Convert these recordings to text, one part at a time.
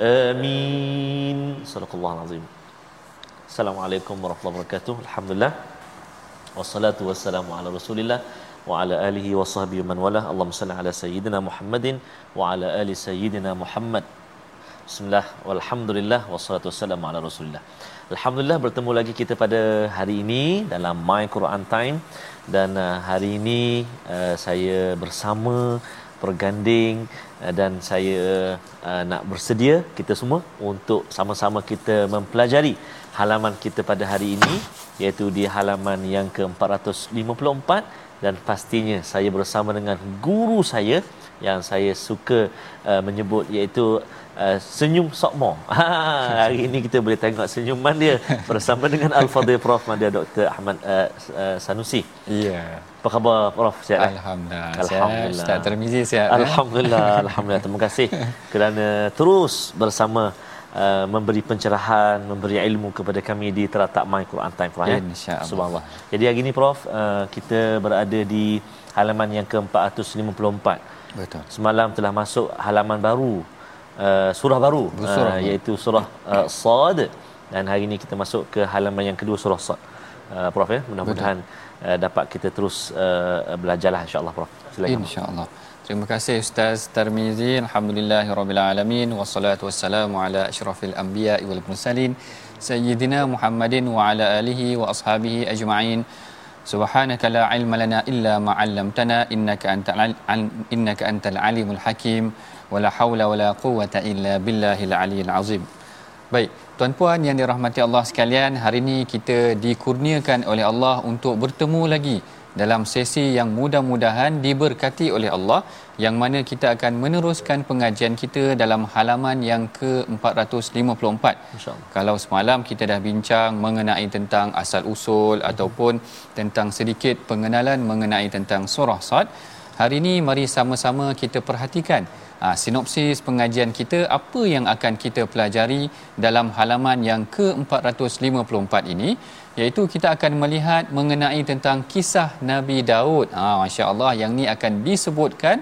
آمين. صدق الله العظيم. السلام عليكم ورحمة الله وبركاته. الحمد لله والصلاة والسلام على رسول الله وعلى آله وصحبه ومن والاه. اللهم صل على سيدنا محمد وعلى آل سيدنا محمد. Bismillah, walhamdulillah, wassalatu wassalamu ala rasulillah. Alhamdulillah bertemu lagi kita pada hari ini dalam My Quran Time dan uh, hari ini uh, saya bersama berganding uh, dan saya nak bersedia kita semua untuk sama-sama kita mempelajari halaman kita pada hari ini iaitu di halaman yang ke-454 dan pastinya saya bersama dengan guru saya yang saya suka uh, menyebut iaitu uh, senyum sokmo. Ha, hari ini kita boleh tengok senyuman dia bersama dengan Al-Fadhil Prof. Madya Dr. Ahmad uh, uh, Sanusi. Iya. Apa khabar Prof? Sihat? Alhamdulillah. Alhamdulillah. Ustaz Termizi sihat. eh? Alhamdulillah, alhamdulillah. Terima kasih kerana terus bersama uh, memberi pencerahan, memberi ilmu kepada kami di teratak My Quran Time Prof. ya? InsyaAllah. Subhanallah. Jadi hari ini Prof, uh, kita berada di halaman yang ke-454. Betul. Semalam telah masuk halaman baru uh, surah baru Surah uh, baru. iaitu surah uh, Sad dan hari ini kita masuk ke halaman yang kedua surah Sad. Uh, Prof ya, mudah-mudahan uh, dapat kita terus uh, belajarlah insya-Allah Prof. Silakan. InsyaAllah. Terima kasih Ustaz Tarmizi. Alhamdulillahirabbil alamin wassalatu wassalamu ala asyrafil anbiya'i wal mursalin sayyidina Muhammadin wa ala alihi wa ashabihi ajma'in. Subhanaka la ilma lana illa ma 'allamtana innaka antal al- innaka antal alimul hakim wala haula wala quwwata illa billahil aliyil azim. Baik, tuan-puan yang dirahmati Allah sekalian, hari ini kita dikurniakan oleh Allah untuk bertemu lagi dalam sesi yang mudah-mudahan diberkati oleh Allah yang mana kita akan meneruskan pengajian kita dalam halaman yang ke-454. InsyaAllah. Kalau semalam kita dah bincang mengenai tentang asal usul ataupun tentang sedikit pengenalan mengenai tentang surah Sad, hari ini mari sama-sama kita perhatikan ha, sinopsis pengajian kita apa yang akan kita pelajari dalam halaman yang ke-454 ini iaitu kita akan melihat mengenai tentang kisah Nabi Daud. Ha masya-Allah yang ni akan disebutkan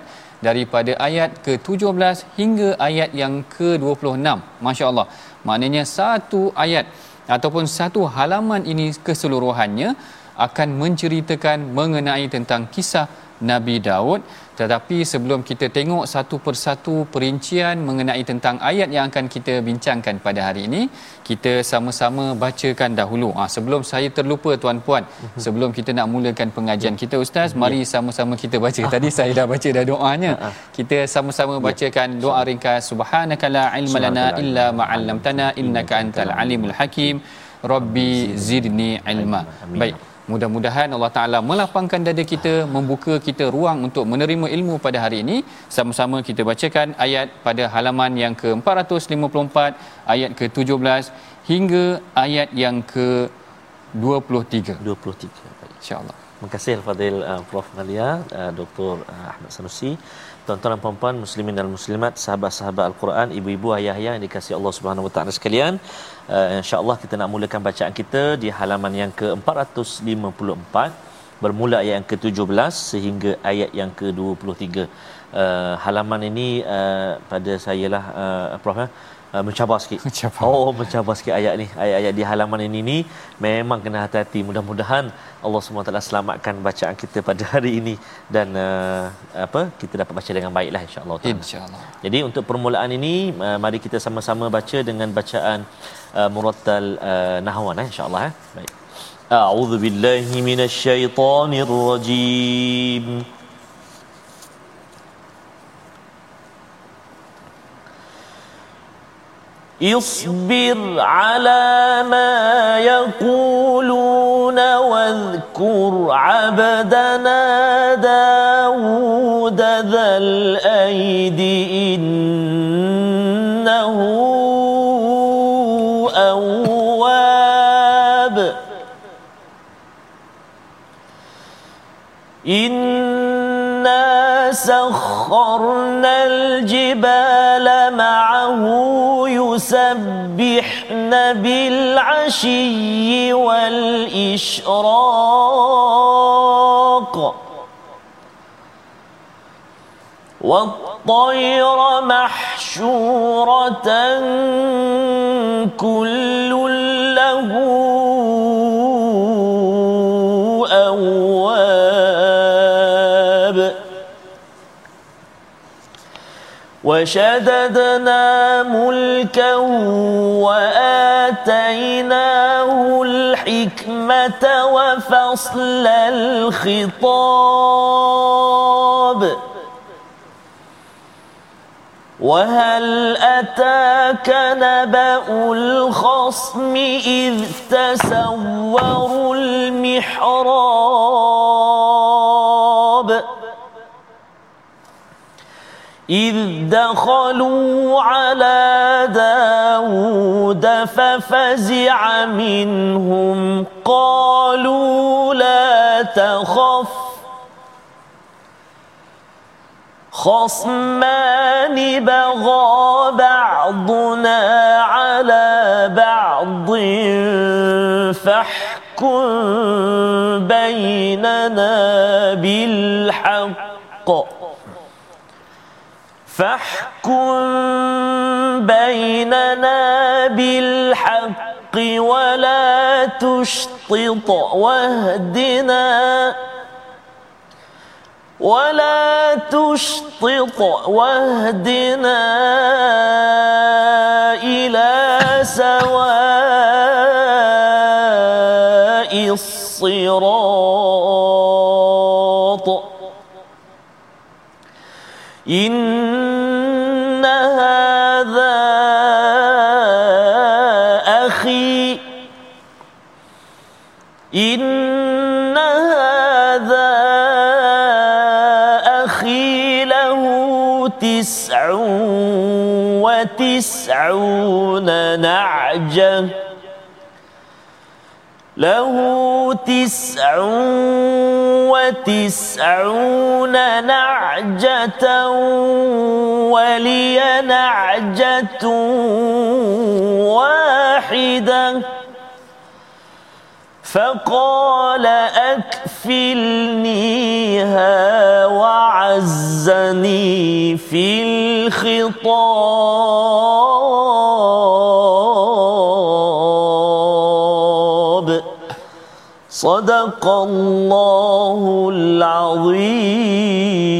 daripada ayat ke-17 hingga ayat yang ke-26. Masya-Allah. Maknanya satu ayat ataupun satu halaman ini keseluruhannya akan menceritakan mengenai tentang kisah Nabi Daud. Tetapi sebelum kita tengok satu persatu perincian mengenai tentang ayat yang akan kita bincangkan pada hari ini kita sama-sama bacakan dahulu. Ha, sebelum saya terlupa tuan-puan sebelum kita nak mulakan pengajian kita ustaz mari sama-sama kita baca. Tadi saya dah baca dah doanya. Kita sama-sama bacakan doa ringkas. Subhanakala ilma lana illa ma 'allamtana innaka antal alimul hakim. rabbi zidni ilma. Baik Mudah-mudahan Allah Ta'ala melapangkan dada kita, membuka kita ruang untuk menerima ilmu pada hari ini. Sama-sama kita bacakan ayat pada halaman yang ke-454, ayat ke-17 hingga ayat yang ke-23. 23. Baik. InsyaAllah. Terima kasih Al-Fadhil uh, Prof Nalia, uh, Dr. Uh, Ahmad Sanusi. Tuan-tuan dan puan-puan, muslimin dan muslimat, sahabat-sahabat Al-Quran, ibu-ibu, ayah-ayah yang dikasihi Allah Subhanahu Wa Taala sekalian. Uh, insya-Allah kita nak mulakan bacaan kita di halaman yang ke-454 bermula ayat yang ke-17 sehingga ayat yang ke-23. Uh, halaman ini uh, pada saya lah uh, Prof ya, uh, mencabar sikit. Mencabar. Oh, mencabar sikit ayat ni. Ayat-ayat di halaman ini ni memang kena hati-hati. Mudah-mudahan Allah SWT selamatkan bacaan kita pada hari ini dan uh, apa kita dapat baca dengan baiklah insya-Allah. Insya-Allah. Jadi untuk permulaan ini uh, mari kita sama-sama baca dengan bacaan آه، مرتل آه، نهونا إن شاء الله طيب. أعوذ بالله من الشيطان الرجيم. اصبر على ما يقولون واذكر عبدنا داود ذا الأيد إن إنا سخرنا الجبال معه يسبحن بالعشي والإشراق والطير محشورة كل له أواب وشددنا ملكه وآتيناه الحكمة وفصل الخطاب. وهل أتاك نبأ الخصم إذ تسوروا المحراب؟ إذ دخلوا على داود ففزع منهم قالوا لا تخف خصمان بغى بعضنا على بعض فاحكم بيننا بالحق فاحكم بيننا بالحق ولا تشطط واهدنا ولا تشطط واهدنا إلى سواء الصراط. إن وتسعون نعجة له تسع وتسعون نعجة ولي نعجة واحدة فقال أكفلنيها وعزني في الخطاب. صدق الله العظيم.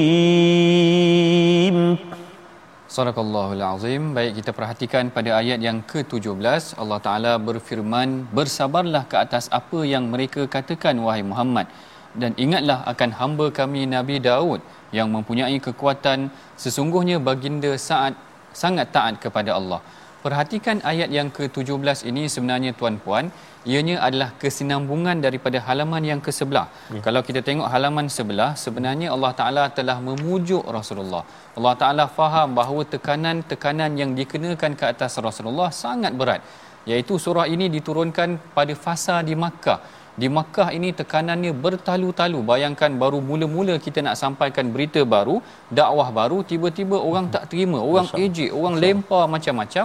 Sadaqallahul Azim. Baik kita perhatikan pada ayat yang ke-17 Allah Taala berfirman, "Bersabarlah ke atas apa yang mereka katakan wahai Muhammad dan ingatlah akan hamba kami Nabi Daud yang mempunyai kekuatan sesungguhnya baginda saat sangat taat kepada Allah." Perhatikan ayat yang ke-17 ini sebenarnya tuan-puan, ianya adalah kesinambungan daripada halaman yang ke sebelah. Ya. Kalau kita tengok halaman sebelah, sebenarnya Allah Taala telah memujuk Rasulullah. Allah Taala faham bahawa tekanan-tekanan yang dikenakan ke atas Rasulullah sangat berat. Iaitu surah ini diturunkan pada fasa di Makkah. Di Makkah ini tekanannya bertalu-talu. Bayangkan baru mula-mula kita nak sampaikan berita baru, dakwah baru, tiba-tiba orang tak terima, orang ejek, orang lempar macam-macam.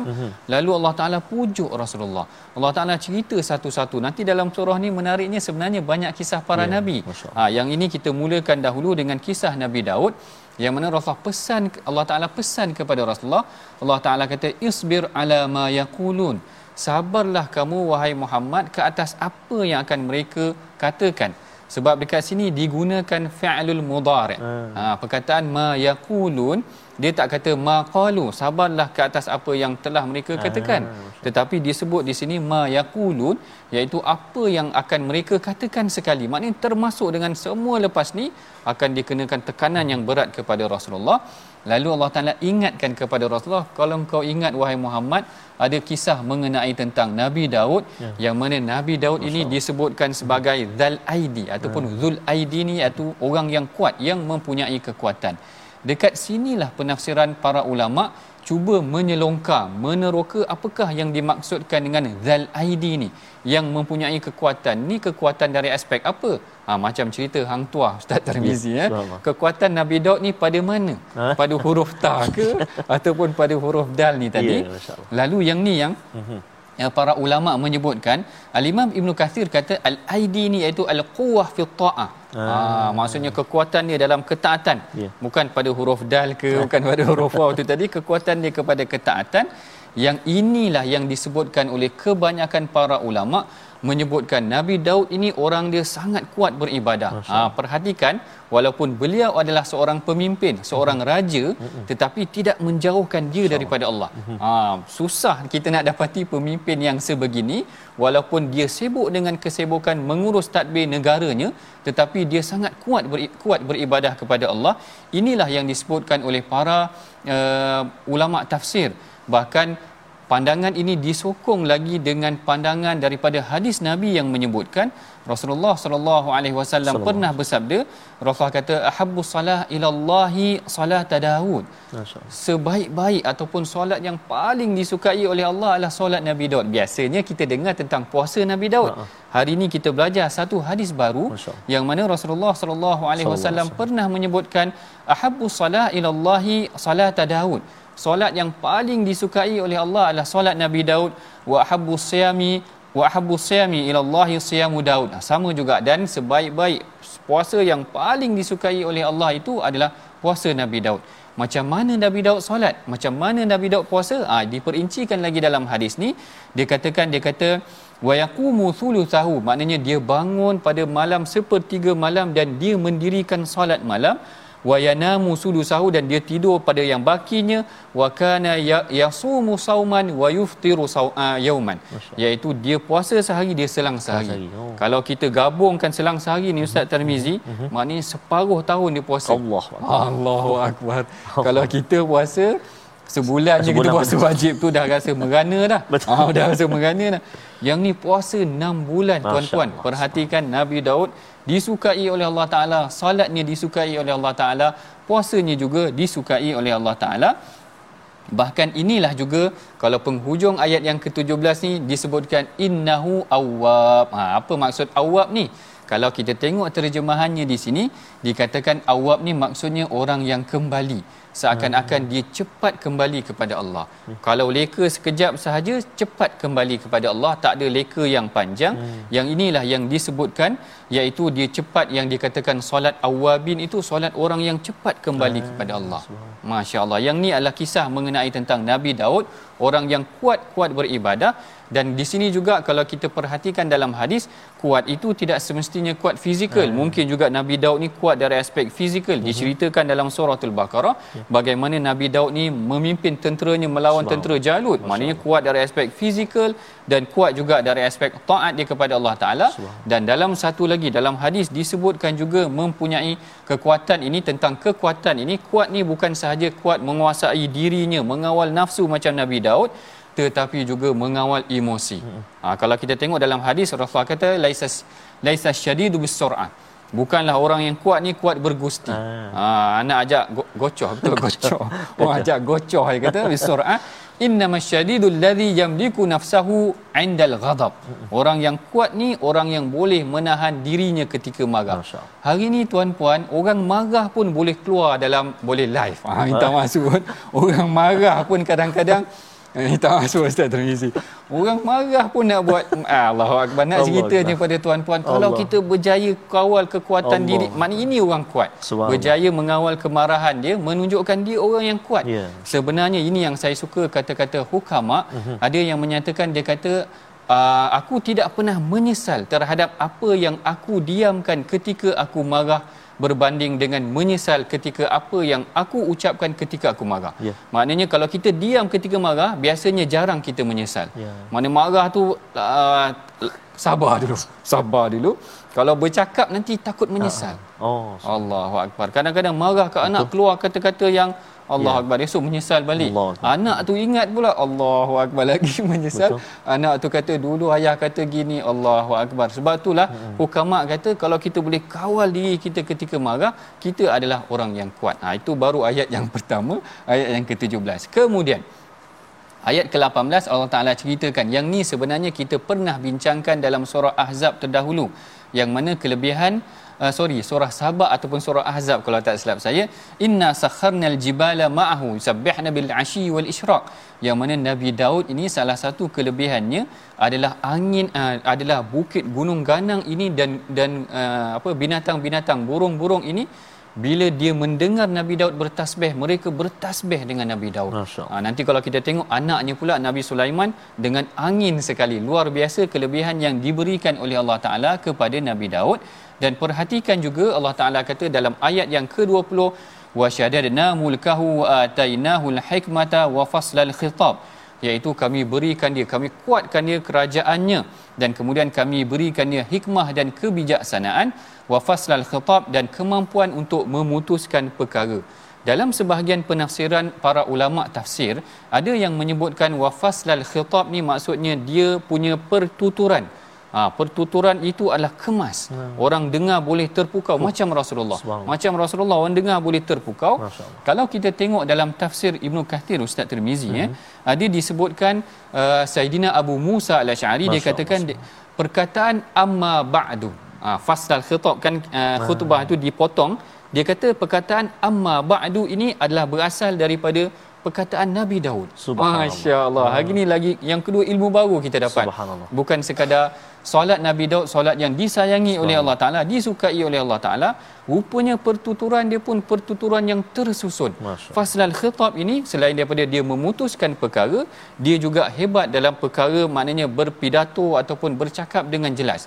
Lalu Allah Taala pujuk Rasulullah. Allah Taala cerita satu-satu. Nanti dalam surah ni menariknya sebenarnya banyak kisah para Ya, nabi. Masya Ha, yang ini kita mulakan dahulu dengan kisah Nabi Daud yang mana Rasulullah pesan Allah Taala pesan kepada Rasulullah Allah Taala kata isbir ala ma yaqulun sabarlah kamu wahai Muhammad ke atas apa yang akan mereka katakan sebab dekat sini digunakan fi'lul mudhari' hmm. ha perkataan ma yaqulun dia tak kata ma qalu sabarlah ke atas apa yang telah mereka katakan hmm. tetapi disebut di sini ma yaqulun iaitu apa yang akan mereka katakan sekali maknanya termasuk dengan semua lepas ni akan dikenakan tekanan yang berat kepada Rasulullah lalu Allah Taala ingatkan kepada Rasulullah kalau kau ingat wahai Muhammad ada kisah mengenai tentang Nabi Daud ya. yang mana Nabi Daud Masya ini disebutkan sebagai Zal Aidi ataupun ya. Zul Aidi ni iaitu orang yang kuat yang mempunyai kekuatan. Dekat sinilah penafsiran para ulama cuba menyelongkar meneroka apakah yang dimaksudkan dengan Zal Aidi ni yang mempunyai kekuatan. Ni kekuatan dari aspek apa? Ha, macam cerita hang tua Ustaz Tarmizi ya. eh. Kekuatan Nabi Daud ni pada mana? Ha? Pada huruf ta ke ataupun pada huruf dal ni tadi? Ya, Lalu yang ni yang uh-huh yang para ulama menyebutkan al-Imam Ibn Kathir kata al-aidi ni iaitu al-quwah fi ta'ah. Ah. ah maksudnya kekuatan dia dalam ketaatan. Yeah. Bukan pada huruf dal ke bukan pada huruf waw tu tadi kekuatan dia kepada ketaatan yang inilah yang disebutkan oleh kebanyakan para ulama menyebutkan Nabi Daud ini orang dia sangat kuat beribadah. Ha, perhatikan walaupun beliau adalah seorang pemimpin, seorang mm-hmm. raja mm-hmm. tetapi tidak menjauhkan dia daripada Allah. Mm-hmm. Ha, susah kita nak dapati pemimpin yang sebegini walaupun dia sibuk dengan kesibukan mengurus tadbir negaranya tetapi dia sangat kuat beri, kuat beribadah kepada Allah. Inilah yang disebutkan oleh para uh, ulama tafsir. Bahkan pandangan ini disokong lagi dengan pandangan daripada hadis Nabi yang menyebutkan Rasulullah sallallahu alaihi wasallam pernah bersabda Rasulullah kata ahabbu salah ilallahi salat Daud sebaik-baik ataupun solat yang paling disukai oleh Allah adalah solat Nabi Daud. Biasanya kita dengar tentang puasa Nabi Daud. Hari ini kita belajar satu hadis baru yang mana Rasulullah sallallahu alaihi wasallam pernah menyebutkan ahabbu salah ilallahi salat Daud solat yang paling disukai oleh Allah adalah solat Nabi Daud wa habbu siyami wa habbu siyami ila Allah siyamu Daud. Sama juga. Dan sebaik-baik puasa yang paling disukai oleh Allah itu adalah puasa Nabi Daud. Macam mana Nabi Daud solat? Macam mana Nabi Daud puasa? Ha, diperincikan lagi dalam hadis ni. Dia katakan dia kata wa yaqumu thuluthahu. Maknanya dia bangun pada malam sepertiga malam dan dia mendirikan solat malam wa yanamu sudusahu dan dia tidur pada yang bakinya. Wa kana ya-, yasumu sauman wa yuftiru uh, yauman. Iaitu dia puasa sehari dia selang sehari. oh. kalau kita gabungkan selang sehari ni ustaz Tarmizi uh-huh. maknanya separuh tahun dia puasa. Allah Allahu akbar. Kalau kita puasa sebulan je kita puasa wajib tu dah rasa merana dah. Betul. Ah, dah rasa merana dah. Yang ni puasa 6 bulan tuan-tuan. Perhatikan Nabi Daud disukai oleh Allah Taala, solatnya disukai oleh Allah Taala, puasanya juga disukai oleh Allah Taala. Bahkan inilah juga kalau penghujung ayat yang ke-17 ni disebutkan innahu awwab. Ha, apa maksud awwab ni? Kalau kita tengok terjemahannya di sini dikatakan awwab ni maksudnya orang yang kembali seakan-akan hmm. dia cepat kembali kepada Allah. Hmm. Kalau leka sekejap sahaja cepat kembali kepada Allah, tak ada leka yang panjang. Hmm. Yang inilah yang disebutkan iaitu dia cepat yang dikatakan solat awabin itu solat orang yang cepat kembali hmm. kepada Allah. Masya-Allah. Yang ni adalah kisah mengenai tentang Nabi Daud, orang yang kuat-kuat beribadah dan di sini juga kalau kita perhatikan dalam hadis kuat itu tidak semestinya kuat fizikal. Hmm. mungkin juga Nabi Daud ni kuat dari aspek fizikal. Hmm. diceritakan dalam surah al-baqarah hmm. bagaimana Nabi Daud ni memimpin tenteranya melawan tentera Jalut. Maknanya kuat dari aspek fizikal dan kuat juga dari aspek taat dia kepada Allah taala. Dan dalam satu lagi dalam hadis disebutkan juga mempunyai kekuatan ini tentang kekuatan ini. Kuat ni bukan sahaja kuat menguasai dirinya mengawal nafsu macam Nabi Daud tetapi juga mengawal emosi. Hmm. Ha, kalau kita tengok dalam hadis Rasulullah kata laisa laisa syadidu bisur'ah. Bukanlah orang yang kuat ni kuat bergusti. Ah. Ha, anak ajak go- gocoh betul gocoh. Orang ajak gocoh dia kata bisur'ah. Inna masyadidu alladhi yamliku nafsahu indal ghadab. Hmm. Orang yang kuat ni orang yang boleh menahan dirinya ketika marah. Hari ni tuan-puan, orang marah pun boleh keluar dalam boleh live. Ha, minta masuk. orang marah pun kadang-kadang Eh, tak masuk Ustaz Termizi. Orang marah pun nak buat ah, Allahu Akbar. Nak cerita je pada tuan-puan. Kalau kita berjaya kawal kekuatan Allah. diri. Maknanya ini orang kuat. Berjaya mengawal kemarahan dia. Menunjukkan dia orang yang kuat. Yeah. Sebenarnya ini yang saya suka kata-kata hukama. Uh-huh. Ada yang menyatakan dia kata uh, aku tidak pernah menyesal terhadap apa yang aku diamkan ketika aku marah berbanding dengan menyesal ketika apa yang aku ucapkan ketika aku marah. Yeah. Maknanya kalau kita diam ketika marah, biasanya jarang kita menyesal. Yeah. Mana marah tu uh, sabar dulu. Sabar dulu. Kalau bercakap nanti takut menyesal. Uh-huh. Oh, Allahu akbar. Kadang-kadang marah ke anak keluar kata-kata yang Allah ya. Akbar. Esok menyesal balik. Allah anak tu ingat pula Allahu Akbar lagi menyesal. Betul. anak tu kata dulu ayah kata gini Allahu Akbar. Sebab itulah hmm. hukama kata kalau kita boleh kawal diri kita ketika marah kita adalah orang yang kuat. Ha, itu baru ayat yang pertama ayat yang ke-17 kemudian Ayat ke-18 Allah Taala ceritakan yang ni sebenarnya kita pernah bincangkan dalam surah Ahzab terdahulu. Yang mana kelebihan uh, sorry surah Sabah ataupun surah Ahzab kalau tak silap saya. Inna sakharnal jibala ma'ahu sabbihna bil ashi wal isyraq yang mana Nabi Daud ini salah satu kelebihannya adalah angin uh, adalah bukit gunung ganang ini dan dan uh, apa binatang-binatang burung-burung ini bila dia mendengar Nabi Daud bertasbih mereka bertasbih dengan Nabi Daud. Ha, nanti kalau kita tengok anaknya pula Nabi Sulaiman dengan angin sekali. Luar biasa kelebihan yang diberikan oleh Allah Taala kepada Nabi Daud dan perhatikan juga Allah Taala kata dalam ayat yang ke-20 wa syadadna mulkahu wa atainahu al-hikmata wa faslal khitab iaitu kami berikan dia kami kuatkan dia kerajaannya dan kemudian kami berikan dia hikmah dan kebijaksanaan wa faslal khitab dan kemampuan untuk memutuskan perkara. Dalam sebahagian penafsiran para ulama tafsir ada yang menyebutkan wa faslal khitab ni maksudnya dia punya pertuturan ha, pertuturan itu adalah kemas. Hmm. orang dengar boleh terpukau. Oh. macam Rasulullah. Macam Rasulullah orang dengar boleh terpukau. Kalau kita tengok dalam tafsir Ibnu Kathir Ustaz Tirmizi hmm. eh ada disebutkan uh, Saidina Abu Musa Al-Asy'ari dia katakan di, perkataan amma ba'du ha, fasal khitab kan uh, khutbah itu dipotong. Dia kata perkataan amma ba'du ini adalah berasal daripada perkataan Nabi Daud. Masya-Allah. Hari ini lagi yang kedua ilmu baru kita dapat. Bukan sekadar solat Nabi Daud solat yang disayangi oleh Allah Taala, disukai oleh Allah Taala, rupanya pertuturan dia pun pertuturan yang tersusun. Faslal khitab ini selain daripada dia memutuskan perkara, dia juga hebat dalam perkara maknanya berpidato ataupun bercakap dengan jelas.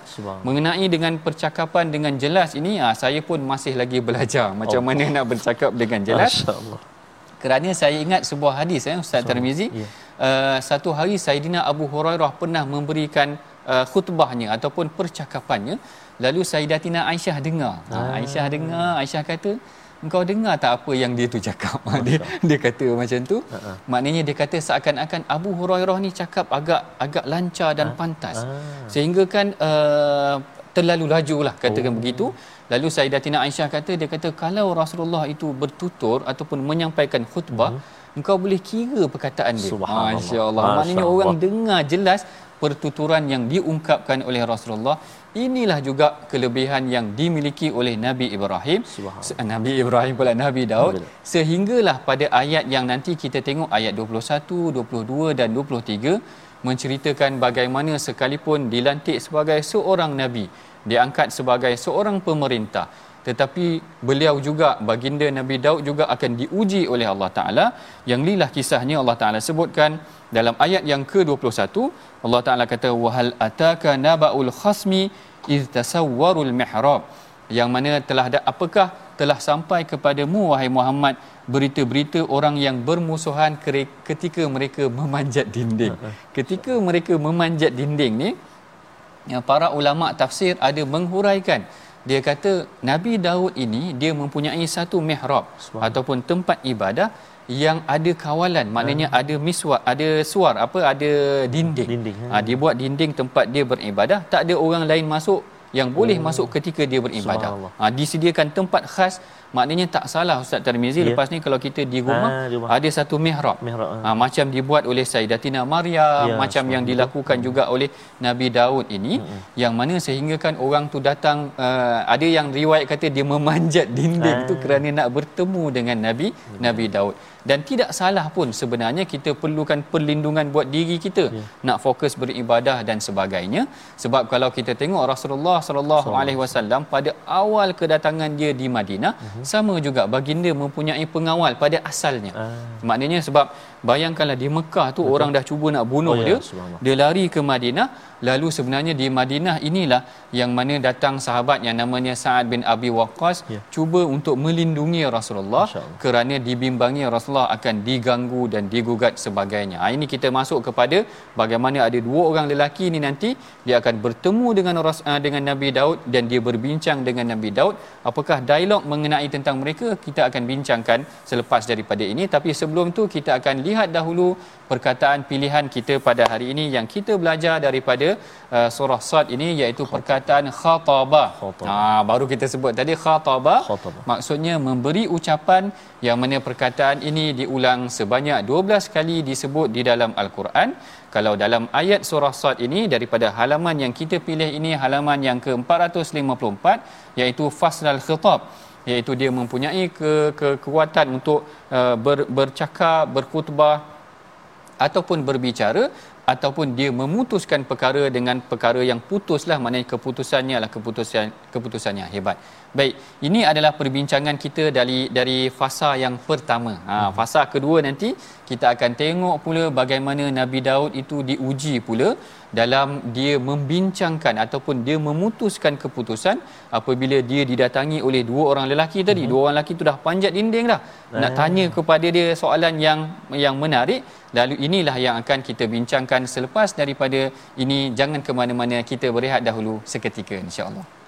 Mengenai dengan percakapan dengan jelas ini, ah, saya pun masih lagi belajar macam mana nak bercakap dengan jelas. Masya-Allah kerana saya ingat sebuah hadis eh Ustaz so, Tirmizi yeah. uh, satu hari Saidina Abu Hurairah pernah memberikan uh, khutbahnya ataupun percakapannya lalu Saidatina Aisyah dengar ha, ah. Aisyah dengar Aisyah kata engkau dengar tak apa yang dia tu cakap dia dia kata macam tu uh-huh. maknanya dia kata seakan-akan Abu Hurairah ni cakap agak agak lancar dan uh-huh. pantas uh-huh. sehingga kan uh, terlalu laju lah katakan oh. begitu Lalu Sayyidatina Aisyah kata dia kata kalau Rasulullah itu bertutur ataupun menyampaikan khutbah mm-hmm. engkau boleh kira perkataan dia. Masya-Allah. Maknanya orang dengar jelas pertuturan yang diungkapkan oleh Rasulullah. Inilah juga kelebihan yang dimiliki oleh Nabi Ibrahim. Nabi Ibrahim pula Nabi Daud sehinggalah pada ayat yang nanti kita tengok ayat 21, 22 dan 23 menceritakan bagaimana sekalipun dilantik sebagai seorang nabi diangkat sebagai seorang pemerintah. Tetapi beliau juga baginda Nabi Daud juga akan diuji oleh Allah Taala. Yang inilah kisahnya Allah Taala sebutkan dalam ayat yang ke-21 Allah Taala kata wahal ataka nabaul khasmi iz tasawwarul mihrab. Yang mana telah ada apakah telah sampai kepadamu wahai Muhammad berita-berita orang yang bermusuhan ketika mereka memanjat dinding? Ketika mereka memanjat dinding ni para ulama tafsir ada menghuraikan. Dia kata Nabi Daud ini dia mempunyai satu mihrab ataupun tempat ibadah yang ada kawalan. Maknanya hmm. ada miswar ada suar apa ada dinding, dinding ha, dia buat dinding tempat dia beribadah. Tak ada orang lain masuk yang boleh hmm. masuk ketika dia beribadah ha, disediakan tempat khas maknanya tak salah Ustaz Tarmizi yeah. lepas ni kalau kita di rumah, ha, rumah. ada satu mihrab, mihrab ha. Ha, macam dibuat oleh Sayyidatina Maryam yeah, macam yang dilakukan juga oleh Nabi Daud ini hmm. yang mana sehingga kan orang tu datang uh, ada yang riwayat kata dia memanjat dinding ha. tu kerana nak bertemu dengan Nabi hmm. Nabi Daud dan tidak salah pun sebenarnya kita perlukan perlindungan buat diri kita ya. nak fokus beribadah dan sebagainya sebab kalau kita tengok Rasulullah sallallahu alaihi wasallam pada awal kedatangan dia di Madinah uh-huh. sama juga baginda mempunyai pengawal pada asalnya uh. maknanya sebab bayangkanlah di Mekah tu uh-huh. orang dah cuba nak bunuh oh, ya, dia dia lari ke Madinah lalu sebenarnya di Madinah inilah yang mana datang sahabat yang namanya Sa'ad bin Abi Waqqas ya. cuba untuk melindungi Rasulullah kerana dibimbangi Rasulullah akan diganggu dan digugat sebagainya. Ha, ini kita masuk kepada bagaimana ada dua orang lelaki ini nanti dia akan bertemu dengan uh, dengan Nabi Daud dan dia berbincang dengan Nabi Daud. Apakah dialog mengenai tentang mereka kita akan bincangkan selepas daripada ini tapi sebelum tu kita akan lihat dahulu perkataan pilihan kita pada hari ini yang kita belajar daripada uh, surah Sad ini iaitu perkataan khatabah. Ha baru kita sebut tadi khatabah. Maksudnya memberi ucapan yang mana perkataan ini diulang sebanyak 12 kali disebut di dalam al-Quran. Kalau dalam ayat surah Sad ini daripada halaman yang kita pilih ini halaman yang ke-454 iaitu faslal khitab iaitu dia mempunyai ke, kekuatan untuk uh, ber, bercakap berkhutbah ataupun berbicara ataupun dia memutuskan perkara dengan perkara yang putuslah maknanya keputusannya adalah keputusan keputusannya hebat. Baik, ini adalah perbincangan kita dari dari fasa yang pertama. Ha hmm. fasa kedua nanti kita akan tengok pula bagaimana Nabi Daud itu diuji pula dalam dia membincangkan ataupun dia memutuskan keputusan apabila dia didatangi oleh dua orang lelaki tadi. Hmm. Dua orang lelaki tu dah panjat dinding dah. Nak tanya kepada dia soalan yang yang menarik. Lalu inilah yang akan kita bincangkan selepas daripada ini jangan ke mana-mana kita berehat dahulu seketika insya-Allah.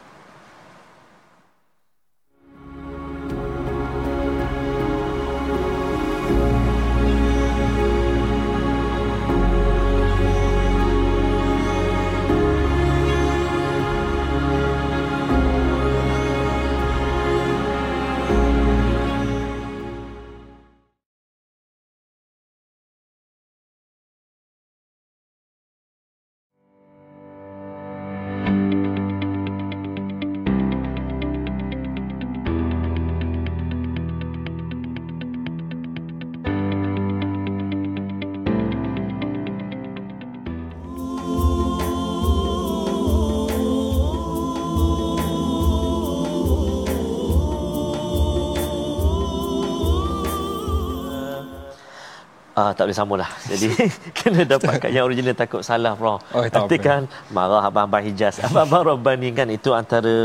Ah, tak boleh sama lah. Jadi kena dapatkan yang original takut salah bro. Oh, Nanti kan marah abang-abang Hijaz. Abang-abang Rabbani kan itu antara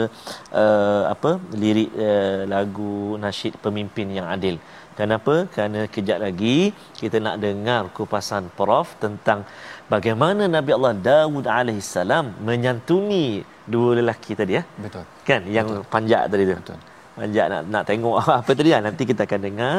uh, apa lirik uh, lagu nasyid pemimpin yang adil. Kenapa? Kerana kejap lagi kita nak dengar kupasan Prof tentang bagaimana Nabi Allah Dawud alaihissalam menyantuni dua lelaki tadi ya. Betul. Kan yang Betul. panjat tadi tu. Betul manjat nak nak tengok. Apa tadi? Ya nanti kita akan dengar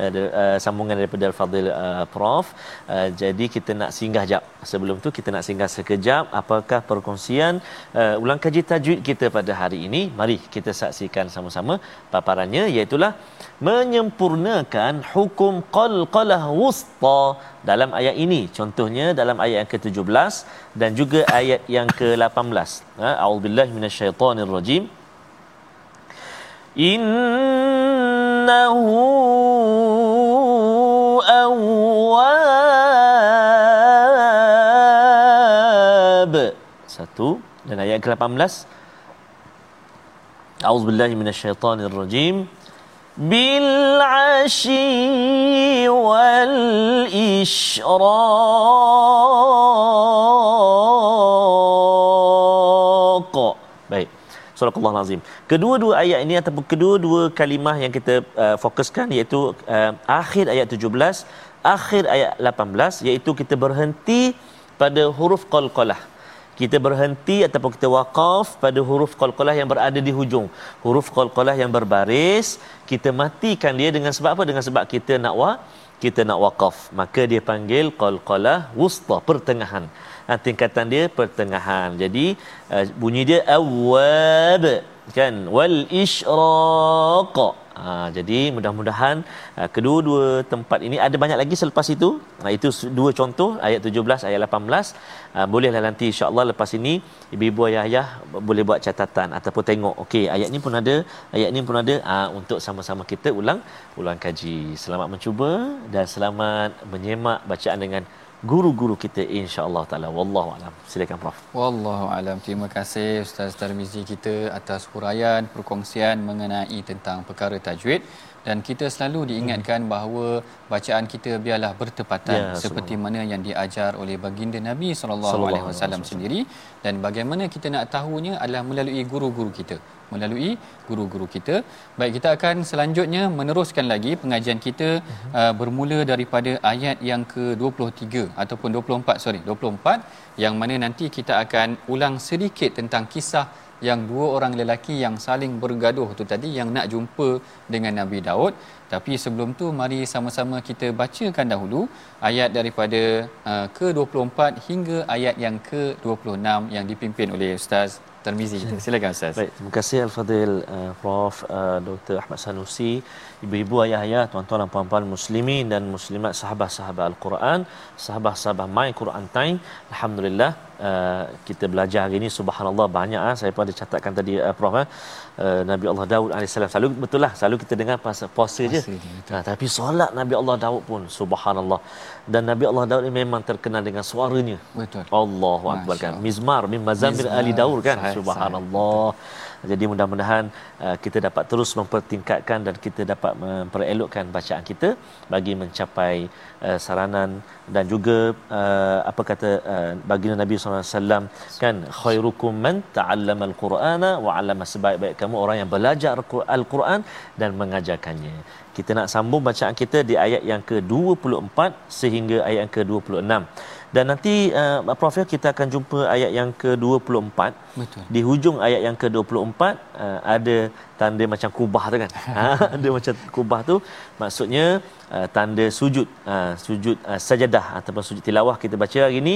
uh, uh, sambungan daripada Al-Fadhil uh, Prof. Uh, jadi kita nak singgah jap. Sebelum tu kita nak singgah sekejap. Apakah perkongsian uh, ulang kaji tajwid kita pada hari ini? Mari kita saksikan sama-sama paparannya iaitu menyempurnakan hukum qalqalah wusta dalam ayat ini. Contohnya dalam ayat yang ke-17 dan juga ayat yang ke-18 ha a'udzubillahi minasyaitonirrajim إنه أواب ستو لنا يا أعوذ بالله من الشيطان الرجيم بالعشي والإشراق surah Allah Azim. Kedua-dua ayat ini ataupun kedua-dua kalimah yang kita uh, fokuskan iaitu uh, akhir ayat 17, akhir ayat 18 iaitu kita berhenti pada huruf qalqalah. Kita berhenti ataupun kita waqaf pada huruf qalqalah yang berada di hujung. Huruf qalqalah yang berbaris, kita matikan dia dengan sebab apa? Dengan sebab kita nak wa kita nak waqaf. Maka dia panggil qalqalah wusta, pertengahan ha, tingkatan dia pertengahan jadi uh, bunyi dia awwab kan wal isyraq Ha, jadi mudah-mudahan uh, kedua-dua tempat ini ada banyak lagi selepas itu. Ha, itu dua contoh ayat 17 ayat 18. Uh, bolehlah nanti insya-Allah lepas ini ibu-ibu ayah-ayah boleh buat catatan ataupun tengok okey ayat ni pun ada, ayat ni pun ada uh, untuk sama-sama kita ulang ulang kaji. Selamat mencuba dan selamat menyemak bacaan dengan guru-guru kita insya-Allah taala. Wallahu alam. Silakan prof. Wallahu alam. Terima kasih ustaz Tarmizi kita atas huraian perkongsian mengenai tentang perkara tajwid dan kita selalu diingatkan hmm. bahawa bacaan kita biarlah bertepatan ya, seperti mana yang diajar oleh baginda Nabi sallallahu alaihi wasallam sendiri dan bagaimana kita nak tahunya adalah melalui guru-guru kita melalui guru-guru kita. Baik kita akan selanjutnya meneruskan lagi pengajian kita uh-huh. uh, bermula daripada ayat yang ke-23 ataupun 24 sorry 24 yang mana nanti kita akan ulang sedikit tentang kisah yang dua orang lelaki yang saling bergaduh tu tadi yang nak jumpa dengan Nabi Daud tapi sebelum tu mari sama-sama kita bacakan dahulu ayat daripada uh, ke-24 hingga ayat yang ke-26 yang dipimpin oleh Ustaz Tarmizi kita. Silakan Ustaz. Baik, terima kasih Al-Fadhil uh, Prof uh, Dr. Ahmad Sanusi, ibu-ibu ayah-ayah, tuan-tuan dan puan-puan muslimin dan muslimat sahabat-sahabat Al-Quran, sahabat-sahabat My Quran Time. Alhamdulillah uh, kita belajar hari ini subhanallah banyak ah saya pun ada catatkan tadi uh, Prof uh, Nabi Allah Daud alaihissalam selalu betul lah selalu kita dengar pasal puasa je. Nah, tapi solat Nabi Allah Daud pun subhanallah dan Nabi Allah Daud ini memang terkenal dengan suaranya. Betul. Allahu akbar kan. Mizmar min mazamir ali Daud kan. Sahih, Subhanallah. Sahih. Jadi mudah-mudahan uh, kita dapat terus mempertingkatkan dan kita dapat memperelokkan bacaan kita bagi mencapai uh, saranan dan juga uh, apa kata baginda Nabi SAW kan khairukum man ta'allama al-Qur'ana wa 'allama sebaik-baik kamu orang yang belajar al-Quran dan mengajarkannya. Kita nak sambung bacaan kita di ayat yang ke-24 sehingga ayat yang ke-26. Dan nanti uh, Prof ya kita akan jumpa ayat yang ke-24. Betul. Di hujung ayat yang ke-24 uh, ada tanda macam kubah tu kan. ha, ada macam kubah tu maksudnya uh, tanda sujud uh, sujud uh, sajadah ataupun sujud tilawah kita baca hari ini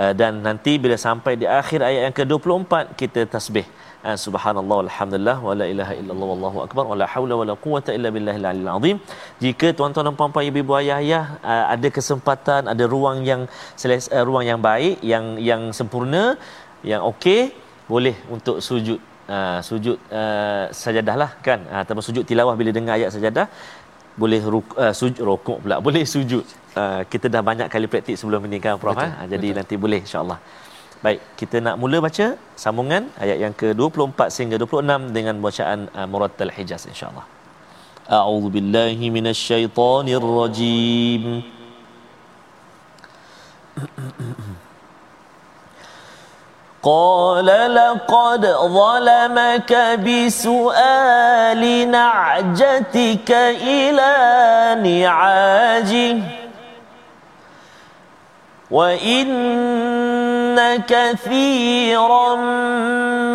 uh, dan nanti bila sampai di akhir ayat yang ke-24 kita tasbih. Uh, subhanallah alhamdulillah wala ilaha illallah wallahu akbar wala haula wala quwata illa billahil aliyil azim jika tuan-tuan dan puan-puan ibu-ibu ayah-ayah uh, ada kesempatan ada ruang yang uh, ruang yang baik yang yang sempurna yang okey boleh untuk sujud uh, sujud uh, sajadah lah kan? Uh, ataupun sujud tilawah bila dengar ayat sajadah boleh ruk, uh, sujud rokok pula boleh sujud. Uh, kita dah banyak kali praktik sebelum ini kan prof betul, ha? jadi betul. nanti boleh insyaallah. Baik kita nak mula baca sambungan ayat yang ke-24 sehingga 26 dengan bacaan uh, murattal hijaz insyaallah. A'udzubillahi minasyaitonirrajim قال لقد ظلمك بسؤال نعجتك إلى نعاجه وإن كثيرا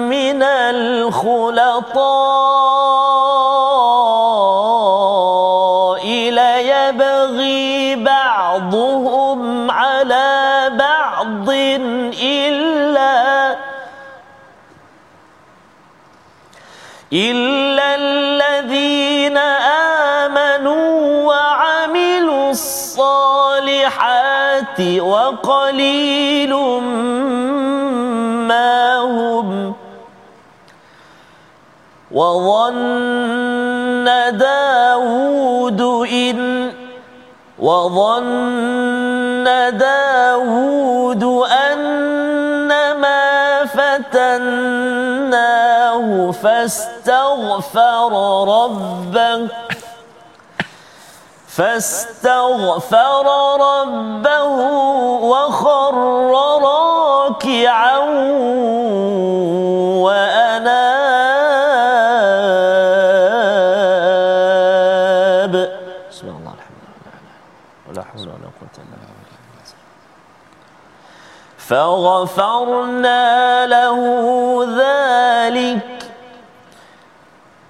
من الخلطاء ليبغي بعضهم على بعض إلا الذين آمنوا وعملوا الصالحات وقليل ما هم وظن داود إن وظن داود أنما فتناه فاستقام فاستغفر ربه فاستغفر ربه وخر راكعا وأناب. بسم الله الحمد لله. ولا حول ولا قوة إلا بالله. فغفرنا له ذلك.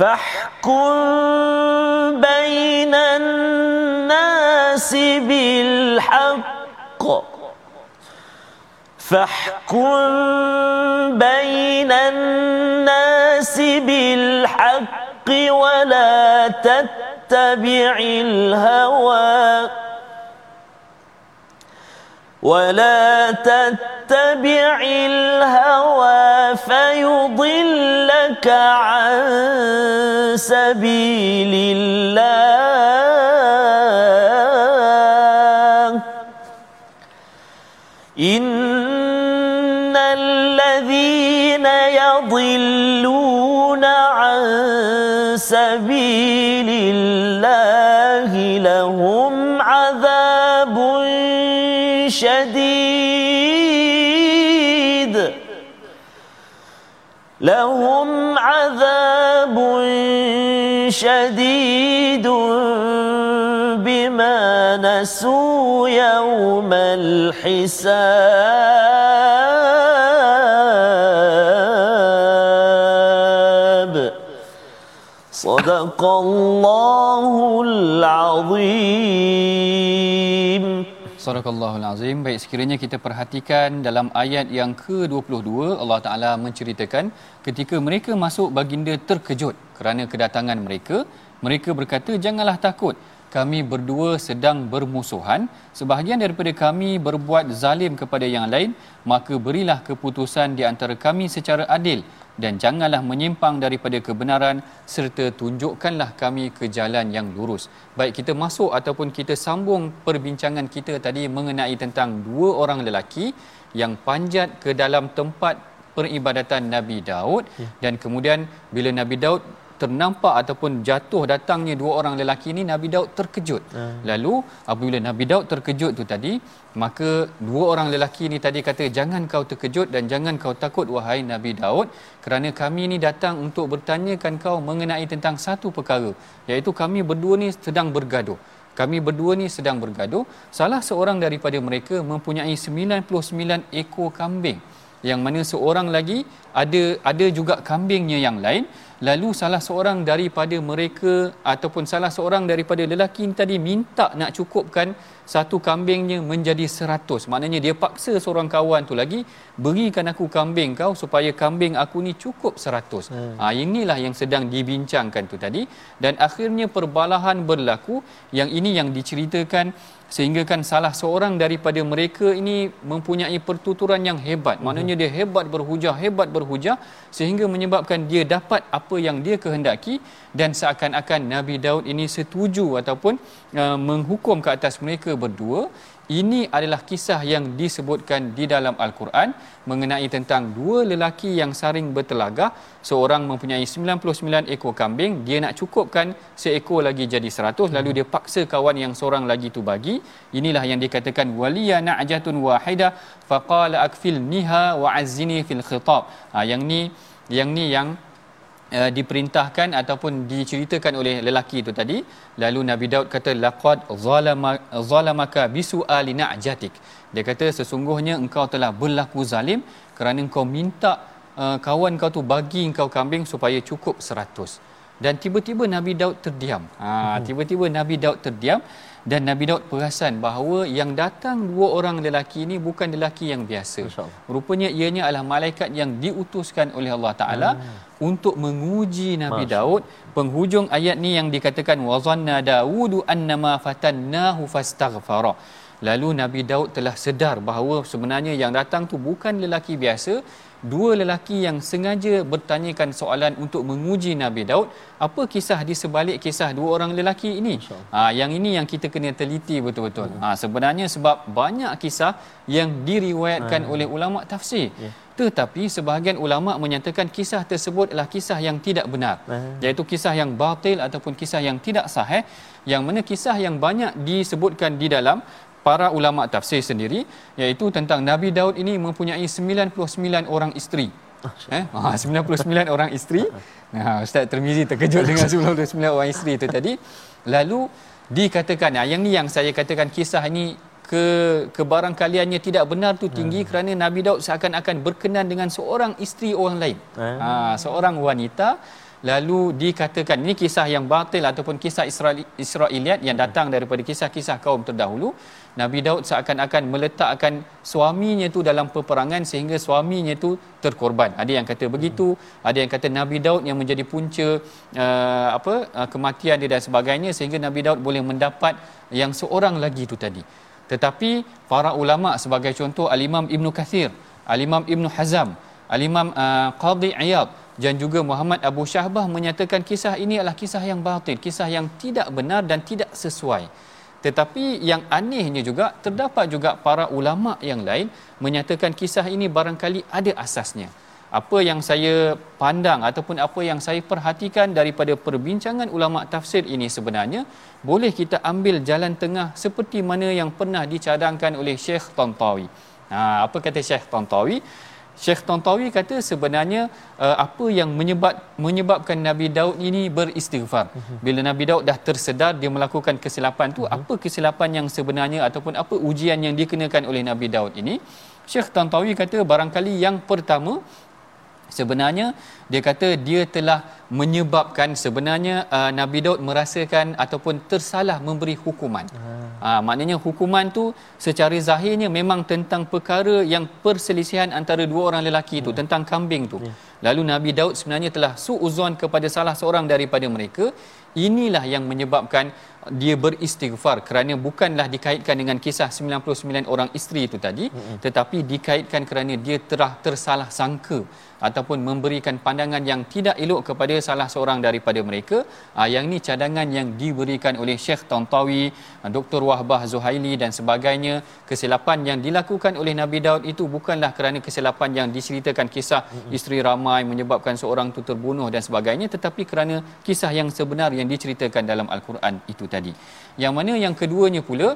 فاحكم بين الناس بالحق. فاحكم بين الناس بالحق ولا تتبع الهوى. ولا تتبع الهوى فيضلك عن سبيل الله إن الذين يضلون عن سبيل شديد. لهم عذاب شديد بما نسوا يوم الحساب. صدق الله العظيم. Sadaqallahul Azim. Baik sekiranya kita perhatikan dalam ayat yang ke-22 Allah Taala menceritakan ketika mereka masuk baginda terkejut kerana kedatangan mereka, mereka berkata janganlah takut kami berdua sedang bermusuhan sebahagian daripada kami berbuat zalim kepada yang lain maka berilah keputusan di antara kami secara adil dan janganlah menyimpang daripada kebenaran serta tunjukkanlah kami ke jalan yang lurus. Baik kita masuk ataupun kita sambung perbincangan kita tadi mengenai tentang dua orang lelaki yang panjat ke dalam tempat peribadatan Nabi Daud ya. dan kemudian bila Nabi Daud ternampak ataupun jatuh datangnya dua orang lelaki ini Nabi Daud terkejut. Hmm. Lalu apabila Nabi Daud terkejut tu tadi, maka dua orang lelaki ini tadi kata jangan kau terkejut dan jangan kau takut wahai Nabi Daud kerana kami ini datang untuk bertanyakan kau mengenai tentang satu perkara iaitu kami berdua ni sedang bergaduh. Kami berdua ni sedang bergaduh. Salah seorang daripada mereka mempunyai 99 ekor kambing yang mana seorang lagi ada ada juga kambingnya yang lain lalu salah seorang daripada mereka ataupun salah seorang daripada lelaki tadi minta nak cukupkan satu kambingnya menjadi seratus. Maknanya dia paksa seorang kawan tu lagi berikan aku kambing kau supaya kambing aku ni cukup seratus. Hmm. ha, inilah yang sedang dibincangkan tu tadi. Dan akhirnya perbalahan berlaku. Yang ini yang diceritakan sehingga kan salah seorang daripada mereka ini mempunyai pertuturan yang hebat. Mhm. maknanya dia hebat berhujah hebat berhujah sehingga menyebabkan dia dapat apa yang dia kehendaki. Dan seakan-akan Nabi Daud ini setuju ataupun uh, menghukum ke atas mereka berdua ini adalah kisah yang disebutkan di dalam Al-Quran mengenai tentang dua lelaki yang saring bertelagah. Seorang mempunyai 99 ekor kambing, dia nak cukupkan seekor lagi jadi 100 lalu dia paksa kawan yang seorang lagi tu bagi. Inilah yang dikatakan waliya na'jatun wahida faqala akfil niha wa azzini fil khitab. Ha, yang ni yang ni yang uh, diperintahkan ataupun diceritakan oleh lelaki itu tadi. Lalu Nabi Daud kata laqad zalama zalamaka bisu'ali na'jatik. Dia kata sesungguhnya engkau telah berlaku zalim kerana engkau minta uh, kawan kau tu bagi engkau kambing supaya cukup 100 dan tiba-tiba Nabi Daud terdiam. Ha hmm. tiba-tiba Nabi Daud terdiam dan Nabi Daud perasan bahawa yang datang dua orang lelaki ini bukan lelaki yang biasa. Rupanya ianya adalah malaikat yang diutuskan oleh Allah Taala hmm. untuk menguji Nabi Masya. Daud. Penghujung ayat ni yang dikatakan wazanna Daudu annama fatannahu fastaghfara. Lalu Nabi Daud telah sedar bahawa sebenarnya yang datang tu bukan lelaki biasa, dua lelaki yang sengaja bertanyakan soalan untuk menguji Nabi Daud apa kisah di sebalik kisah dua orang lelaki ini ha, yang ini yang kita kena teliti betul-betul hmm. ha, sebenarnya sebab banyak kisah yang diriwayatkan hmm. oleh ulama tafsir yeah. tetapi sebahagian ulama menyatakan kisah tersebut adalah kisah yang tidak benar hmm. iaitu kisah yang batil ataupun kisah yang tidak sahih yang mana kisah yang banyak disebutkan di dalam para ulama tafsir sendiri iaitu tentang Nabi Daud ini mempunyai 99 orang isteri eh ha 99 orang isteri ha ustaz Termizi terkejut dengan 99 orang isteri itu tadi lalu dikatakan yang ni yang saya katakan kisah ini ke kebarangkaliannya tidak benar tu tinggi hmm. kerana Nabi Daud seakan-akan berkenan dengan seorang isteri orang lain. Hmm. Ha seorang wanita lalu dikatakan ini kisah yang batil ataupun kisah Israel Israeliat yang datang daripada kisah-kisah kaum terdahulu. Nabi Daud seakan-akan meletakkan suaminya tu dalam peperangan sehingga suaminya tu terkorban. Ada yang kata begitu ada yang kata Nabi Daud yang menjadi punca uh, apa uh, kematian dia dan sebagainya sehingga Nabi Daud boleh mendapat yang seorang lagi tu tadi. Tetapi para ulama sebagai contoh al-Imam Ibn Kathir al-Imam Ibn Hazam al-Imam uh, Qadhi Iyad dan juga Muhammad Abu Syahbah menyatakan kisah ini adalah kisah yang batil, kisah yang tidak benar dan tidak sesuai. Tetapi yang anehnya juga terdapat juga para ulama yang lain menyatakan kisah ini barangkali ada asasnya. Apa yang saya pandang ataupun apa yang saya perhatikan daripada perbincangan ulama tafsir ini sebenarnya boleh kita ambil jalan tengah seperti mana yang pernah dicadangkan oleh Syekh Tantawi. Ha, apa kata Syekh Tantawi? Syekh Tontawi kata sebenarnya uh, apa yang menyebab menyebabkan Nabi Daud ini beristighfar. Uh-huh. Bila Nabi Daud dah tersedar dia melakukan kesilapan tu, uh-huh. apa kesilapan yang sebenarnya ataupun apa ujian yang dikenakan oleh Nabi Daud ini? Syekh Tontawi kata barangkali yang pertama sebenarnya dia kata dia telah menyebabkan sebenarnya uh, Nabi Daud merasakan ataupun tersalah memberi hukuman. Ha, maknanya hukuman tu secara zahirnya memang tentang perkara yang perselisihan antara dua orang lelaki hmm. tentang kambing tu. Yeah. Lalu Nabi Daud sebenarnya telah suuzon kepada salah seorang daripada mereka. Inilah yang menyebabkan dia beristighfar kerana bukanlah dikaitkan dengan kisah 99 orang isteri itu tadi hmm. tetapi dikaitkan kerana dia telah tersalah sangka ataupun memberikan pandangan yang tidak elok kepada salah seorang daripada mereka. Uh, yang ini cadangan yang diberikan oleh Syekh Tantawi uh, Dr. Wahbah Zuhaili dan sebagainya. Kesilapan yang dilakukan oleh Nabi Daud itu bukanlah kerana kesilapan yang diceritakan kisah isteri ramai menyebabkan seorang itu terbunuh dan sebagainya tetapi kerana kisah yang sebenar yang diceritakan dalam Al-Quran itu tadi. Yang mana yang keduanya pula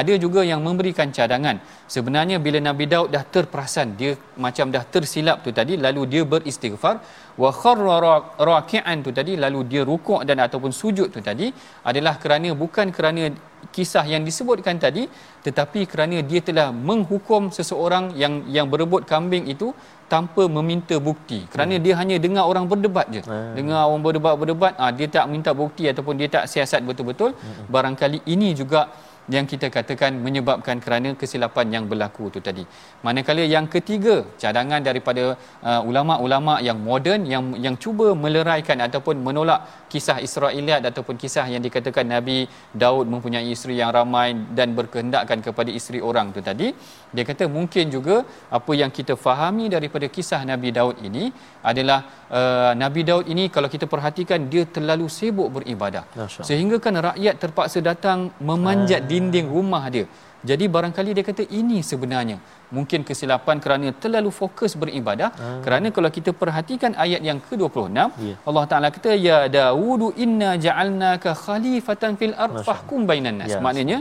ada juga yang memberikan cadangan sebenarnya bila Nabi Daud dah terperasan dia macam dah tersilap tu tadi lalu dia beristighfar wa kharra raki'an tu tadi lalu dia rukuk dan ataupun sujud tu tadi adalah kerana bukan kerana kisah yang disebutkan tadi tetapi kerana dia telah menghukum seseorang yang yang berebut kambing itu tanpa meminta bukti kerana hmm. dia hanya dengar orang berdebat je hmm. dengar orang berdebat berdebat ah dia tak minta bukti ataupun dia tak siasat betul-betul hmm. barangkali ini juga yang kita katakan menyebabkan kerana kesilapan yang berlaku itu tadi. Manakala yang ketiga, cadangan daripada uh, ulama-ulama yang moden yang yang cuba meleraikan ataupun menolak kisah Israeliat ataupun kisah yang dikatakan Nabi Daud mempunyai isteri yang ramai dan berkehendakkan kepada isteri orang itu tadi. Dia kata mungkin juga apa yang kita fahami daripada kisah Nabi Daud ini adalah uh, Nabi Daud ini kalau kita perhatikan dia terlalu sibuk beribadah. Sehingga kan rakyat terpaksa datang memanjat ah. Dinding rumah dia. Jadi barangkali dia kata ini sebenarnya mungkin kesilapan kerana terlalu fokus beribadah ah. kerana kalau kita perhatikan ayat yang ke-26 yeah. Allah Taala kata ya Daud inna ja'alnaka khalifatan fil ard fahkum bainan nas yes. maknanya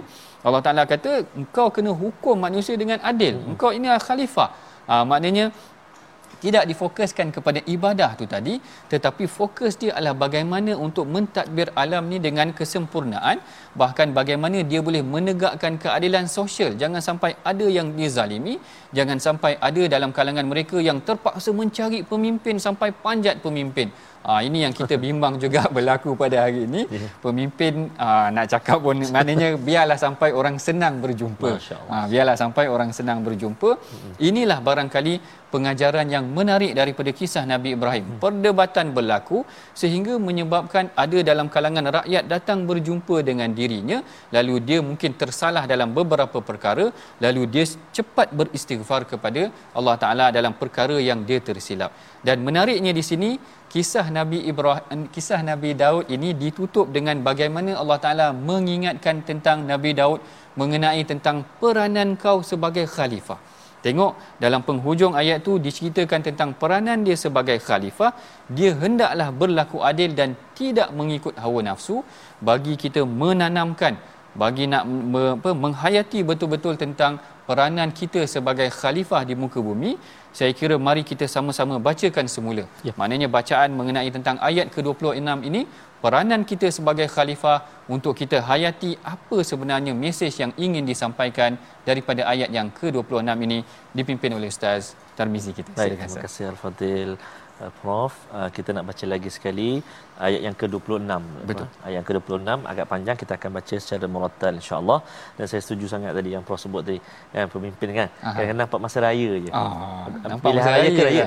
Allah Taala kata engkau kena hukum manusia dengan adil hmm. engkau ini khalifah ah, maknanya tidak difokuskan kepada ibadah tu tadi tetapi fokus dia adalah bagaimana untuk mentadbir alam ni dengan kesempurnaan. Bahkan bagaimana dia boleh menegakkan keadilan sosial. Jangan sampai ada yang dizalimi jangan sampai ada dalam kalangan mereka yang terpaksa mencari pemimpin sampai panjat pemimpin Ha, ini yang kita bimbang juga berlaku pada hari ini. Ya. Pemimpin ha, nak cakap pun maknanya biarlah sampai orang senang berjumpa. Ha, biarlah sampai orang senang berjumpa. Inilah barangkali pengajaran yang menarik daripada kisah Nabi Ibrahim. Hmm. Perdebatan berlaku sehingga menyebabkan ada dalam kalangan rakyat datang berjumpa dengan dirinya lalu dia mungkin tersalah dalam beberapa perkara lalu dia cepat beristighfar kepada Allah Taala dalam perkara yang dia tersilap. Dan menariknya di sini kisah Nabi Ibrahim kisah Nabi Daud ini ditutup dengan bagaimana Allah Taala mengingatkan tentang Nabi Daud mengenai tentang peranan kau sebagai khalifah. Tengok dalam penghujung ayat tu diceritakan tentang peranan dia sebagai khalifah, dia hendaklah berlaku adil dan tidak mengikut hawa nafsu bagi kita menanamkan bagi nak me, apa, menghayati betul-betul tentang peranan kita sebagai khalifah di muka bumi saya kira mari kita sama-sama bacakan semula ya. maknanya bacaan mengenai tentang ayat ke-26 ini peranan kita sebagai khalifah untuk kita hayati apa sebenarnya mesej yang ingin disampaikan daripada ayat yang ke-26 ini dipimpin oleh Ustaz Tarmizi kita. Baik, terima kasih Al-Fadil. Uh, Prof, uh, kita nak baca lagi sekali ayat yang ke-26. Betul. Ayat yang ke-26 agak panjang kita akan baca secara murattal insya-Allah. Dan saya setuju sangat tadi yang Prof sebut tadi, kan pemimpin kan. Kadang-kadang nampak masa raya je. Ah, nampak masa raya, raya ke raya?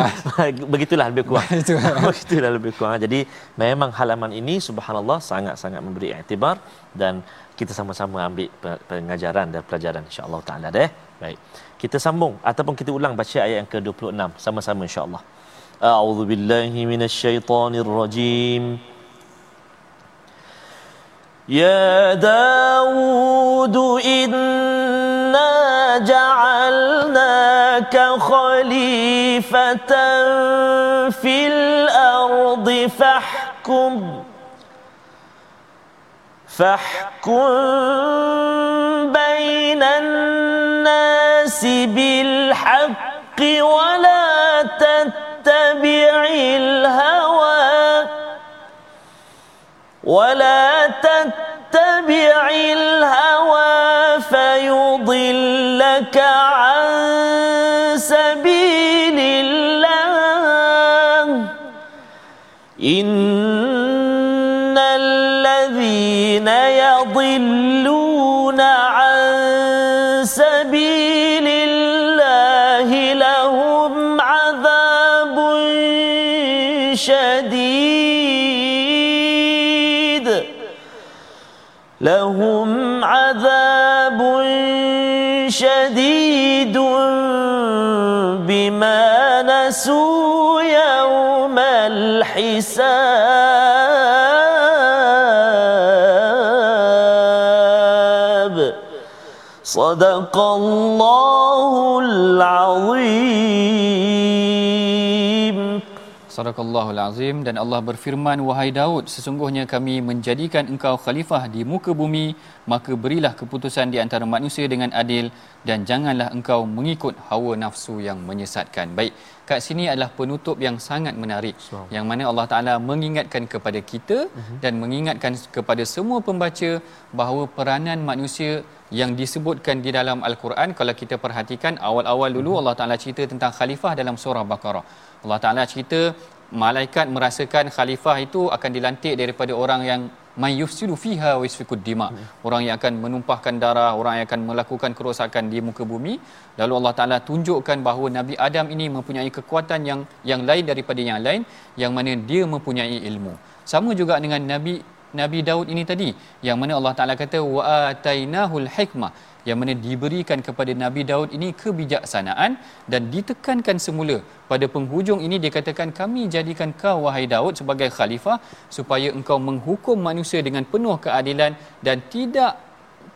Begitulah lebih kurang. Begitulah lebih kurang. Jadi memang halaman ini subhanallah sangat-sangat memberi iktibar dan kita sama-sama ambil pengajaran dan pelajaran insya-Allah taala deh. Baik. Kita sambung ataupun kita ulang baca ayat yang ke-26 sama-sama insya-Allah. أعوذ بالله من الشيطان الرجيم. يا داود إنا جعلناك خليفة في الأرض فاحكم فاحكم بين الناس بالحق ولا تتبع تتبع الهوى ولا تتبع الهوى فيضلك لهم عذاب شديد بما نسوا يوم الحساب. صدق الله العظيم. Sadaqallahul Azim dan Allah berfirman wahai Daud sesungguhnya kami menjadikan engkau khalifah di muka bumi maka berilah keputusan di antara manusia dengan adil dan janganlah engkau mengikut hawa nafsu yang menyesatkan. Baik, kat sini adalah penutup yang sangat menarik so. yang mana Allah Taala mengingatkan kepada kita uh-huh. dan mengingatkan kepada semua pembaca bahawa peranan manusia yang disebutkan di dalam al-Quran kalau kita perhatikan awal-awal dulu uh-huh. Allah Taala cerita tentang khalifah dalam surah Baqarah. Allah Taala cerita malaikat merasakan khalifah itu akan dilantik daripada orang yang yufsidu fiha wa yasfikud dima. Hmm. orang yang akan menumpahkan darah orang yang akan melakukan kerosakan di muka bumi. Lalu Allah Taala tunjukkan bahawa Nabi Adam ini mempunyai kekuatan yang yang lain daripada yang lain yang mana dia mempunyai ilmu. Sama juga dengan Nabi Nabi Daud ini tadi yang mana Allah Taala kata wa atainahul hikmah yang mana diberikan kepada Nabi Daud ini kebijaksanaan dan ditekankan semula. Pada penghujung ini dia katakan kami jadikan kau wahai Daud sebagai khalifah supaya engkau menghukum manusia dengan penuh keadilan dan tidak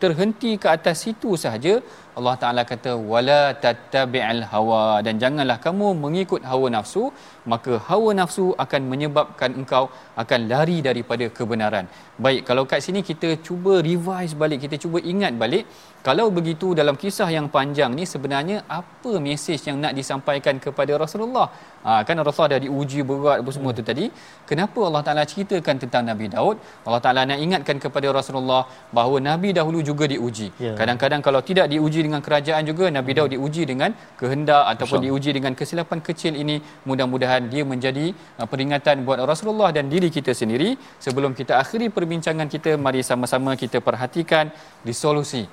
terhenti ke atas situ sahaja Allah Taala kata wala tattabi'al hawa dan janganlah kamu mengikut hawa nafsu maka hawa nafsu akan menyebabkan engkau akan lari daripada kebenaran. Baik kalau kat sini kita cuba revise balik kita cuba ingat balik kalau begitu dalam kisah yang panjang ni sebenarnya apa mesej yang nak disampaikan kepada Rasulullah? Ha, kan Rasulullah dah diuji berat apa semua hmm. tu tadi. Kenapa Allah Taala ceritakan tentang Nabi Daud? Allah Taala nak ingatkan kepada Rasulullah bahawa Nabi dahulu juga diuji. Yeah. Kadang-kadang kalau tidak diuji dengan kerajaan juga. Nabi Daud diuji dengan kehendak ataupun Betul. diuji dengan kesilapan kecil ini. Mudah-mudahan dia menjadi uh, peringatan buat Rasulullah dan diri kita sendiri. Sebelum kita akhiri perbincangan kita mari sama-sama kita perhatikan disolusi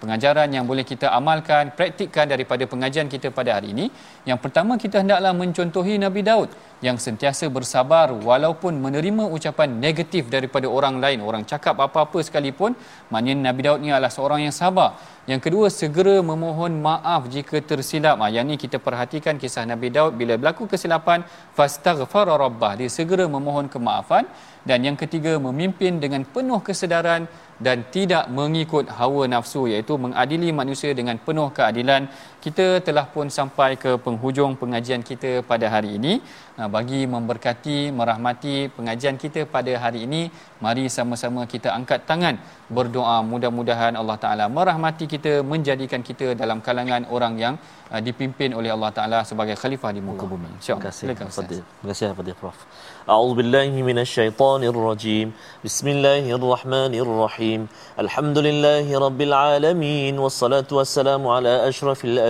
pengajaran yang boleh kita amalkan, praktikkan daripada pengajian kita pada hari ini. Yang pertama kita hendaklah mencontohi Nabi Daud yang sentiasa bersabar walaupun menerima ucapan negatif daripada orang lain, orang cakap apa-apa sekalipun, maknanya Nabi Daud ni adalah seorang yang sabar. Yang kedua, segera memohon maaf jika tersilap. Ha, yang ni kita perhatikan kisah Nabi Daud bila berlaku kesilapan, fastaghfara rabbah. Dia segera memohon kemaafan. Dan yang ketiga, memimpin dengan penuh kesedaran dan tidak mengikut hawa nafsu iaitu mengadili manusia dengan penuh keadilan kita telah pun sampai ke penghujung pengajian kita pada hari ini uh, bagi memberkati merahmati pengajian kita pada hari ini mari sama-sama kita angkat tangan berdoa mudah-mudahan Allah Taala merahmati kita menjadikan kita dalam kalangan orang yang uh, dipimpin oleh Allah Taala sebagai khalifah di muka bumi insyaallah terima kasih terima kasih kepada prof أعوذ بالله من الشيطان الرجيم بسم الله الرحمن الرحيم الحمد لله رب العالمين والصلاة والسلام على أشرف الأنبياء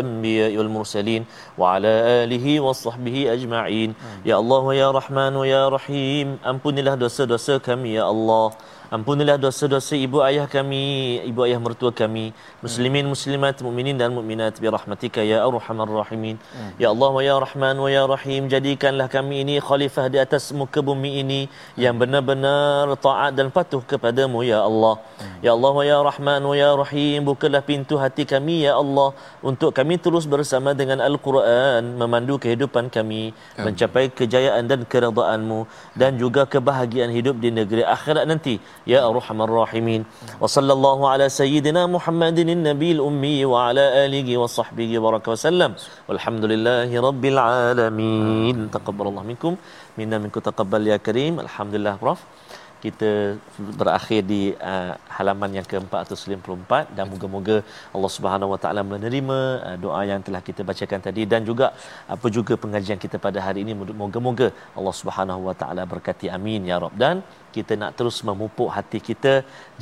والمرسلين وعلى آله وصحبه أجمعين يا الله يا رحمن ويا رحيم أمبني dosa-dosa kami ya Allah Ampunilah dosa-dosa ibu ayah kami, ibu ayah mertua kami, muslimin muslimat, mukminin dan mukminat bi rahmatika ya arhamar rahimin. Ya Allah wa ya Rahman wa ya Rahim, jadikanlah kami ini khalifah di atas muka bumi ini yang benar-benar taat dan patuh kepadamu ya Allah. Ya Allah wa ya Rahman wa ya Rahim, bukalah pintu hati kami ya Allah untuk kami terus bersama dengan Al-Quran memandu kehidupan kami mencapai kejayaan dan keredaanmu dan juga kebahagiaan hidup di negeri akhirat nanti يا أرحم الراحمين وصلى الله على سيدنا محمد النبي الأمي وعلى آله وصحبه وبارك وسلم والحمد لله رب العالمين تقبل الله منكم منا منكم تقبل يا كريم الحمد لله Prof kita berakhir di uh, halaman yang ke-454 dan moga-moga Allah Subhanahu Wa Taala menerima uh, doa yang telah kita bacakan tadi dan juga apa juga pengajian kita pada hari ini moga-moga Allah Subhanahu Wa Taala berkati amin ya rab dan kita nak terus memupuk hati kita,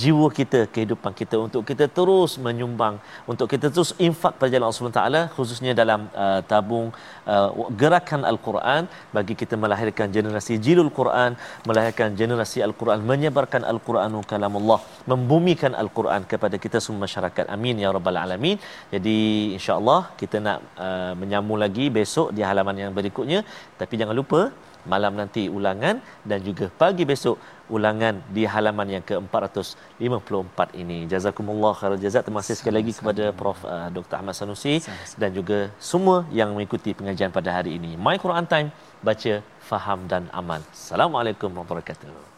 jiwa kita, kehidupan kita untuk kita terus menyumbang, untuk kita terus infak pada jalan Allah Taala khususnya dalam uh, tabung uh, gerakan Al-Quran bagi kita melahirkan generasi jilul Quran, melahirkan generasi Al-Quran, menyebarkan Al-Quranul kalamullah, membumikan Al-Quran kepada kita semua masyarakat. Amin ya rabbal alamin. Jadi insya-Allah kita nak uh, menyambung lagi besok di halaman yang berikutnya tapi jangan lupa malam nanti ulangan dan juga pagi besok ulangan di halaman yang ke-454 ini. Jazakumullah khairal jazak. Terima kasih sekali lagi kepada Prof uh, Dr. Ahmad Sanusi dan juga semua yang mengikuti pengajian pada hari ini. My Quran Time, baca, faham dan amal. Assalamualaikum warahmatullahi wabarakatuh.